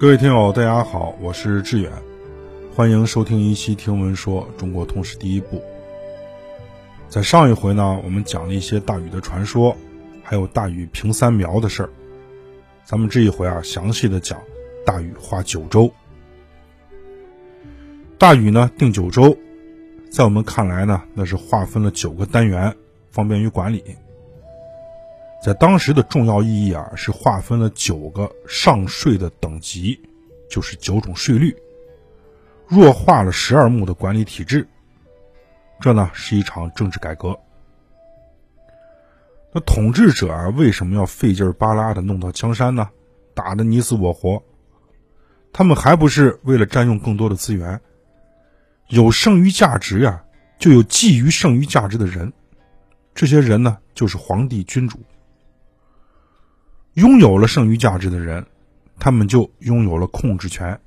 各位听友，大家好，我是志远，欢迎收听一期《听闻说中国通史第一部》。在上一回呢，我们讲了一些大禹的传说，还有大禹平三苗的事儿。咱们这一回啊，详细的讲大禹划九州。大禹呢定九州，在我们看来呢，那是划分了九个单元，方便于管理。在当时的重要意义啊，是划分了九个上税的等级，就是九种税率，弱化了十二目的管理体制。这呢是一场政治改革。那统治者啊，为什么要费劲巴拉的弄到江山呢？打得你死我活，他们还不是为了占用更多的资源？有剩余价值呀，就有觊觎剩余价值的人，这些人呢，就是皇帝君主。拥有了剩余价值的人，他们就拥有了控制权，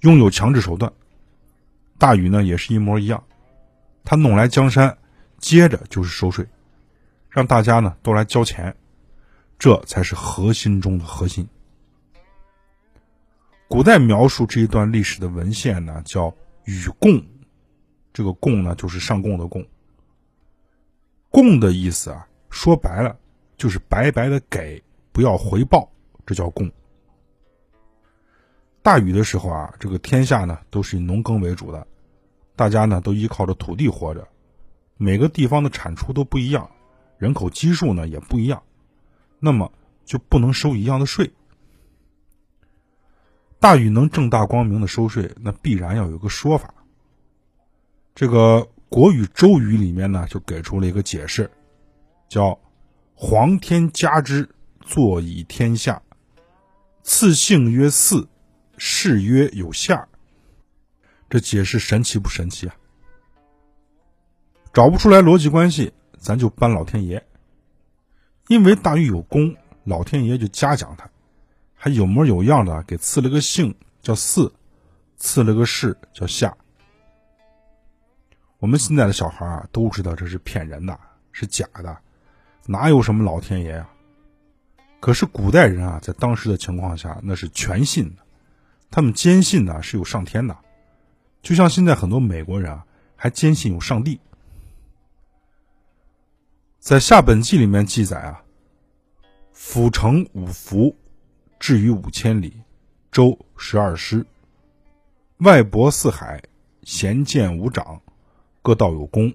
拥有强制手段。大禹呢也是一模一样，他弄来江山，接着就是收税，让大家呢都来交钱，这才是核心中的核心。古代描述这一段历史的文献呢叫禹贡，这个贡呢就是上贡的贡。贡的意思啊，说白了就是白白的给。不要回报，这叫贡。大禹的时候啊，这个天下呢都是以农耕为主的，大家呢都依靠着土地活着，每个地方的产出都不一样，人口基数呢也不一样，那么就不能收一样的税。大禹能正大光明的收税，那必然要有个说法。这个《国语·周语》里面呢就给出了一个解释，叫“皇天加之”。坐以天下，赐姓曰四，谥曰有夏。这解释神奇不神奇啊？找不出来逻辑关系，咱就搬老天爷。因为大禹有功，老天爷就嘉奖他，还有模有样的给赐了个姓叫四，赐了个谥叫夏。我们现在的小孩啊，都知道这是骗人的，是假的，哪有什么老天爷呀？可是古代人啊，在当时的情况下，那是全信的，他们坚信呢是有上天的，就像现在很多美国人啊，还坚信有上帝。在《夏本纪》里面记载啊，府城五福，至于五千里，州十二师，外博四海，贤建五长，各道有功。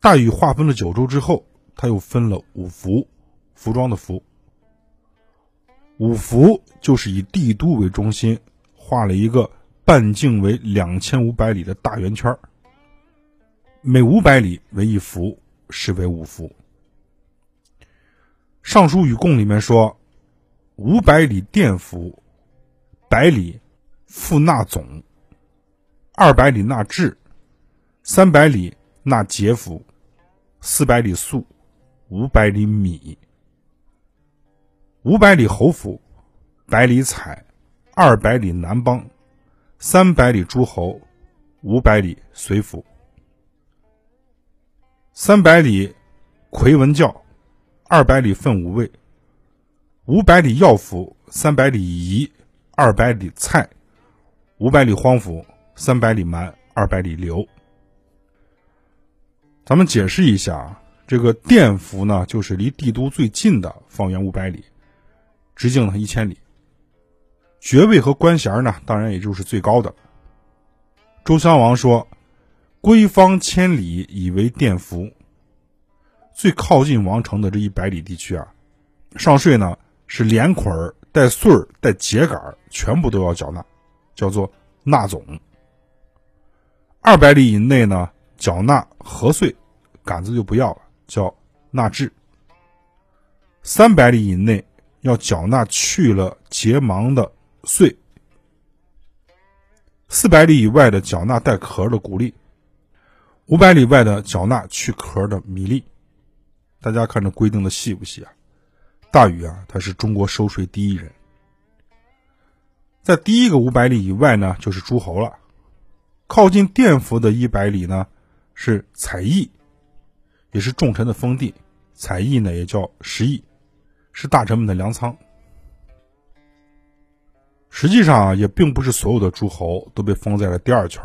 大禹划分了九州之后，他又分了五福。服装的服，五福就是以帝都为中心画了一个半径为两千五百里的大圆圈每五百里为一福，是为五福。《尚书禹贡》里面说：“五百里殿服，百里复纳总，二百里纳制，三百里纳节服，四百里粟，五百里米。”五百里侯府，百里采，二百里南邦，三百里诸侯，五百里随府，三百里魁文教，二百里奋武卫，五百里要府，三百里夷，二百里蔡，五百里荒府，三百里蛮，二百里刘。咱们解释一下啊，这个殿府呢，就是离帝都最近的方圆五百里。直径呢一千里，爵位和官衔呢，当然也就是最高的。周襄王说：“归方千里，以为殿服。”最靠近王城的这一百里地区啊，上税呢是连捆儿带穗儿带秸秆全部都要缴纳，叫做纳总。二百里以内呢，缴纳禾穗，杆子就不要了，叫纳制。三百里以内。要缴纳去了结芒的穗，四百里以外的缴纳带壳的谷粒，五百里外的缴纳去壳的米粒。大家看这规定的细不细啊？大禹啊，他是中国收税第一人。在第一个五百里以外呢，就是诸侯了。靠近甸府的一百里呢，是采邑，也是重臣的封地。采邑呢，也叫食邑。是大臣们的粮仓。实际上啊，也并不是所有的诸侯都被封在了第二圈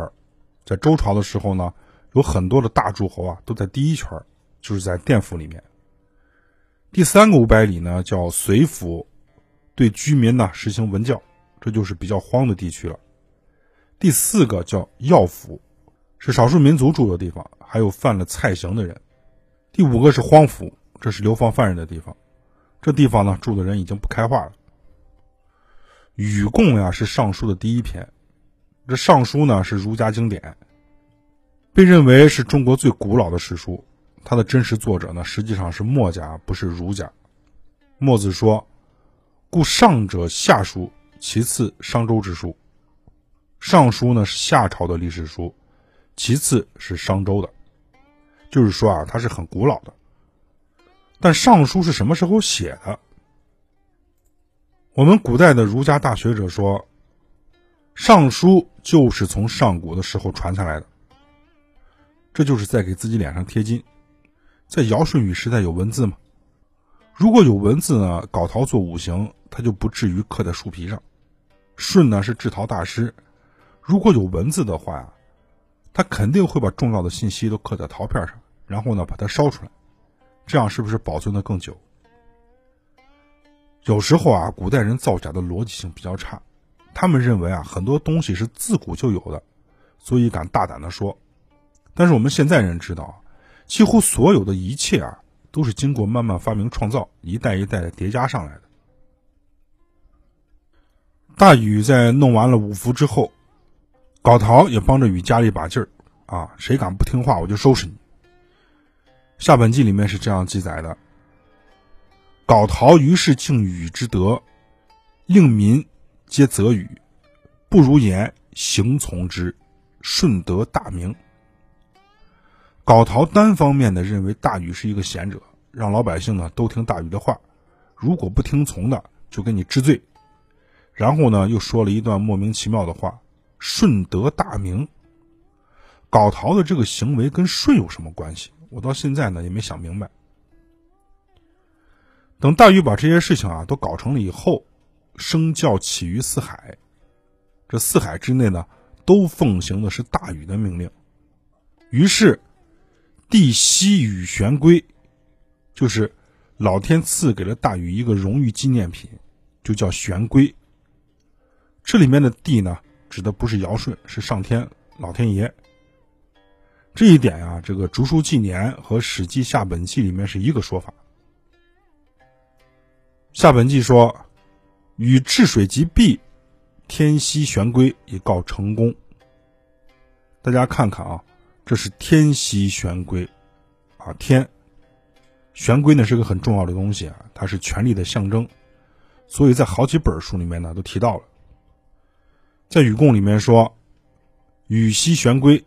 在周朝的时候呢，有很多的大诸侯啊都在第一圈就是在殿府里面。第三个五百里呢叫随府，对居民呢实行文教，这就是比较荒的地区了。第四个叫要府，是少数民族住的地方，还有犯了菜刑的人。第五个是荒府，这是流放犯人的地方，这地方呢住的人已经不开化了。禹贡呀是《尚书》的第一篇，这《尚书》呢是儒家经典，被认为是中国最古老的史书。它的真实作者呢实际上是墨家，不是儒家。墨子说：“故上者夏书，其次商周之书。《尚书》呢是夏朝的历史书，其次是商周的。就是说啊，它是很古老的。但《尚书》是什么时候写的？”我们古代的儒家大学者说，《尚书》就是从上古的时候传下来的，这就是在给自己脸上贴金。在尧舜禹时代有文字吗？如果有文字呢，镐陶做五行，他就不至于刻在树皮上。舜呢是制陶大师，如果有文字的话呀，他肯定会把重要的信息都刻在陶片上，然后呢把它烧出来，这样是不是保存的更久？有时候啊，古代人造假的逻辑性比较差，他们认为啊很多东西是自古就有的，所以敢大胆的说。但是我们现在人知道，几乎所有的一切啊都是经过慢慢发明创造，一代一代的叠加上来的。大禹在弄完了五福之后，镐陶也帮着禹加了一把劲儿啊，谁敢不听话，我就收拾你。下本纪里面是这样记载的。皋陶于是敬禹之德，令民皆责禹，不如言，行从之，顺德大名。皋陶单方面的认为大禹是一个贤者，让老百姓呢都听大禹的话，如果不听从的就给你治罪。然后呢又说了一段莫名其妙的话，顺德大名。皋陶的这个行为跟舜有什么关系？我到现在呢也没想明白。等大禹把这些事情啊都搞成了以后，声教起于四海，这四海之内呢，都奉行的是大禹的命令。于是，帝西禹玄龟，就是老天赐给了大禹一个荣誉纪念品，就叫玄龟。这里面的帝呢，指的不是尧舜，是上天老天爷。这一点呀，这个《竹书纪年》和《史记夏本纪》里面是一个说法。夏本纪说：“禹治水及毕，天溪玄龟以告成功。”大家看看啊，这是天溪玄龟啊，天玄龟呢是个很重要的东西啊，它是权力的象征，所以在好几本书里面呢都提到了。在禹贡里面说：“禹溪玄龟”，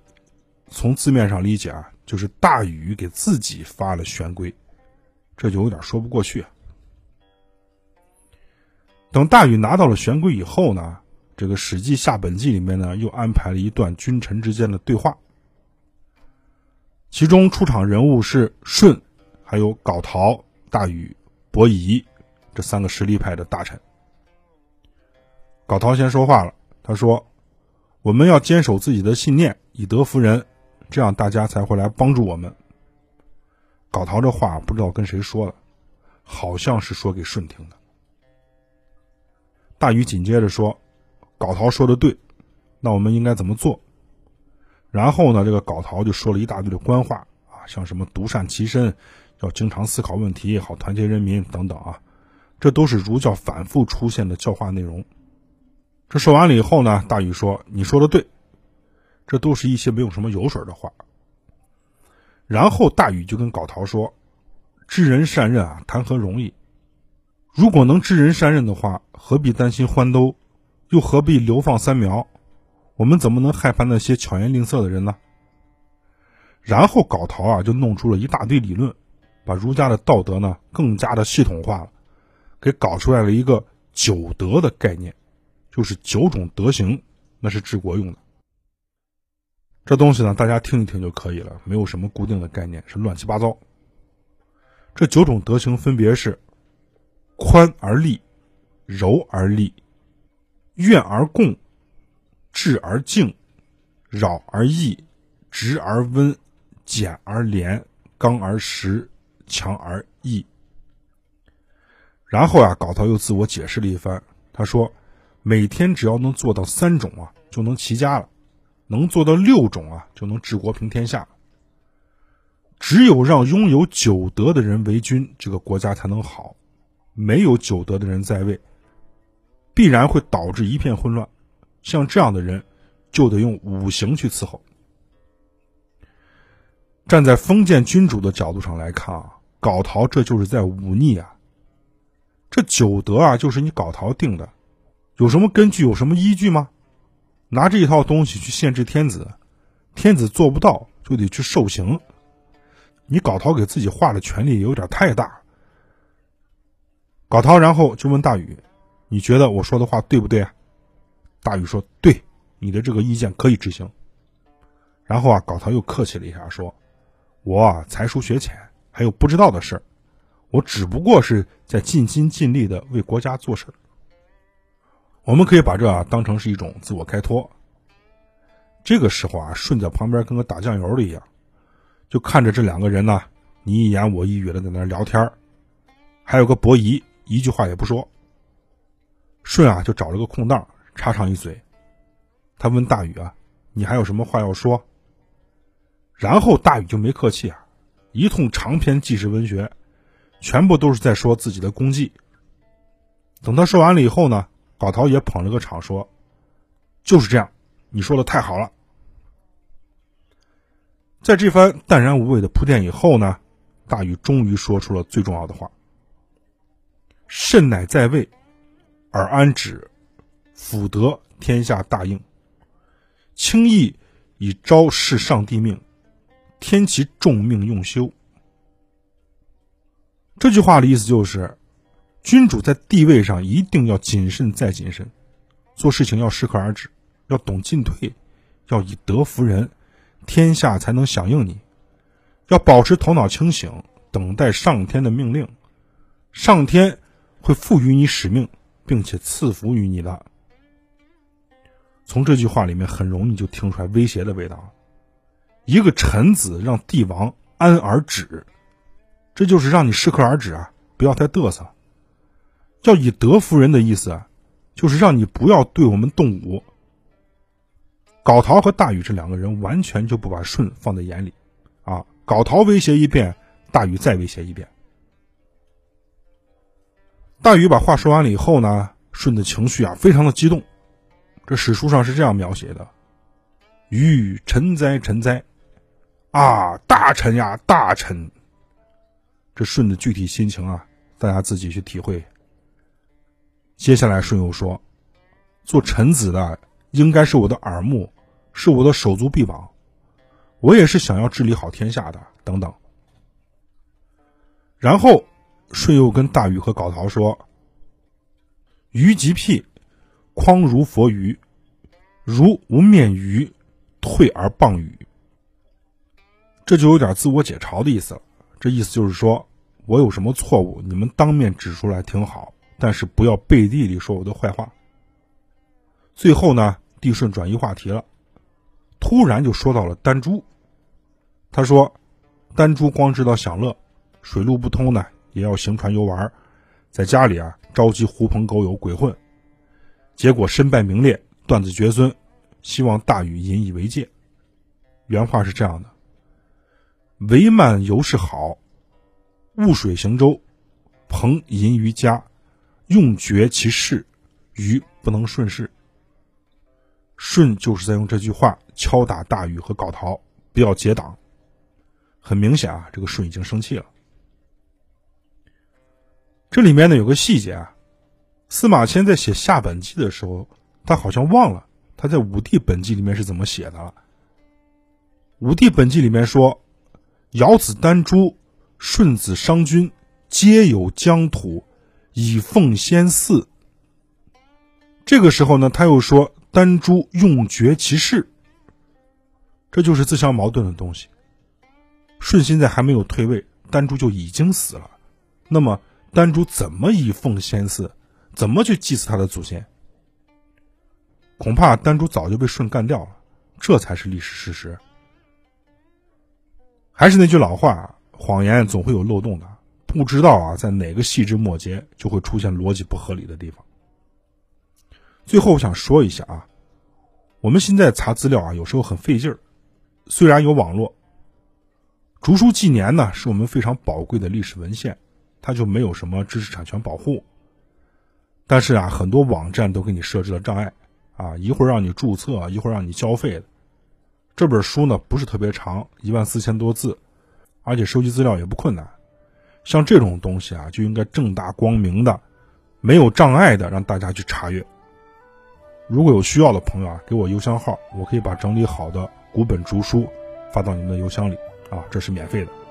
从字面上理解啊，就是大禹给自己发了玄龟，这就有点说不过去啊。等大禹拿到了玄龟以后呢，这个《史记下本纪》里面呢又安排了一段君臣之间的对话，其中出场人物是舜，还有皋陶、大禹、伯夷这三个实力派的大臣。皋陶先说话了，他说：“我们要坚守自己的信念，以德服人，这样大家才会来帮助我们。”镐陶这话不知道跟谁说了，好像是说给舜听的。大禹紧接着说：“镐陶说的对，那我们应该怎么做？”然后呢，这个镐陶就说了一大堆的官话啊，像什么独善其身，要经常思考问题，好团结人民等等啊，这都是儒教反复出现的教化内容。这说完了以后呢，大禹说：“你说的对，这都是一些没有什么油水的话。”然后大禹就跟皋陶说：“知人善任啊，谈何容易？”如果能知人善任的话，何必担心欢兜，又何必流放三苗？我们怎么能害怕那些巧言令色的人呢？然后皋陶啊，就弄出了一大堆理论，把儒家的道德呢更加的系统化了，给搞出来了一个九德的概念，就是九种德行，那是治国用的。这东西呢，大家听一听就可以了，没有什么固定的概念，是乱七八糟。这九种德行分别是。宽而立，柔而立，怨而共，治而静，扰而易，直而温，简而廉，刚而实，强而易。然后啊，高陶又自我解释了一番，他说：“每天只要能做到三种啊，就能齐家了；能做到六种啊，就能治国平天下。只有让拥有九德的人为君，这个国家才能好。没有九德的人在位。”必然会导致一片混乱，像这样的人，就得用五行去伺候。站在封建君主的角度上来看啊，搞陶这就是在忤逆啊。这九德啊，就是你搞陶定的，有什么根据，有什么依据吗？拿这一套东西去限制天子，天子做不到就得去受刑。你搞陶给自己画的权力有点太大。搞陶，然后就问大禹。你觉得我说的话对不对啊？大禹说：“对，你的这个意见可以执行。”然后啊，搞陶又客气了一下，说：“我啊才疏学浅，还有不知道的事儿，我只不过是在尽心尽力的为国家做事。”我们可以把这啊当成是一种自我开脱。这个时候啊，舜在旁边跟个打酱油的一样，就看着这两个人呢，你一言我一语的在那聊天还有个伯夷，一句话也不说。舜啊，就找了个空档插上一嘴。他问大禹啊：“你还有什么话要说？”然后大禹就没客气啊，一通长篇纪实文学，全部都是在说自己的功绩。等他说完了以后呢，搞陶也捧了个场说：“就是这样，你说的太好了。”在这番淡然无味的铺垫以后呢，大禹终于说出了最重要的话：“慎乃在位。”而安止，辅德天下大应。轻易以昭示上帝命，天其重命用修。这句话的意思就是，君主在地位上一定要谨慎再谨慎，做事情要适可而止，要懂进退，要以德服人，天下才能响应你。要保持头脑清醒，等待上天的命令，上天会赋予你使命。并且赐福于你的。从这句话里面很容易就听出来威胁的味道。一个臣子让帝王安而止，这就是让你适可而止啊，不要太嘚瑟。叫以德服人的意思啊，就是让你不要对我们动武。皋陶和大禹这两个人完全就不把舜放在眼里啊。皋陶威胁一遍，大禹再威胁一遍。大禹把话说完了以后呢，舜的情绪啊非常的激动。这史书上是这样描写的：“禹臣哉臣哉，啊大臣呀大臣。”这舜的具体心情啊，大家自己去体会。接下来舜又说：“做臣子的应该是我的耳目，是我的手足臂膀，我也是想要治理好天下的。”等等。然后。舜又跟大禹和皋陶说：“鱼即辟，匡如佛鱼，如无面鱼，退而谤禹。”这就有点自我解嘲的意思了。这意思就是说，我有什么错误，你们当面指出来挺好，但是不要背地里说我的坏话。最后呢，帝舜转移话题了，突然就说到了丹朱。他说：“丹朱光知道享乐，水路不通呢。”也要行船游玩，在家里啊召集狐朋狗友鬼混，结果身败名裂，断子绝孙，希望大禹引以为戒。原话是这样的：“为慢游是好，雾水行舟，朋淫于家，用绝其事，禹不能顺势。”舜就是在用这句话敲打大禹和皋陶，不要结党。很明显啊，这个舜已经生气了。这里面呢有个细节啊，司马迁在写下本纪的时候，他好像忘了他在武帝本纪里面是怎么写的了。武帝本纪里面说：“尧子丹朱，舜子商君，皆有疆土，以奉先嗣。”这个时候呢，他又说丹朱用绝其事，这就是自相矛盾的东西。舜现在还没有退位，丹朱就已经死了，那么。丹朱怎么以奉先嗣？怎么去祭祀他的祖先？恐怕丹朱早就被舜干掉了，这才是历史事实。还是那句老话，谎言总会有漏洞的，不知道啊，在哪个细枝末节就会出现逻辑不合理的地方。最后，我想说一下啊，我们现在查资料啊，有时候很费劲儿。虽然有网络，竹书纪年呢，是我们非常宝贵的历史文献，它就没有什么知识产权保护。但是啊，很多网站都给你设置了障碍，啊，一会儿让你注册，一会儿让你交费的。这本书呢，不是特别长，一万四千多字，而且收集资料也不困难。像这种东西啊，就应该正大光明的、没有障碍的让大家去查阅。如果有需要的朋友啊，给我邮箱号，我可以把整理好的古本竹书发到你们的邮箱里啊，这是免费的。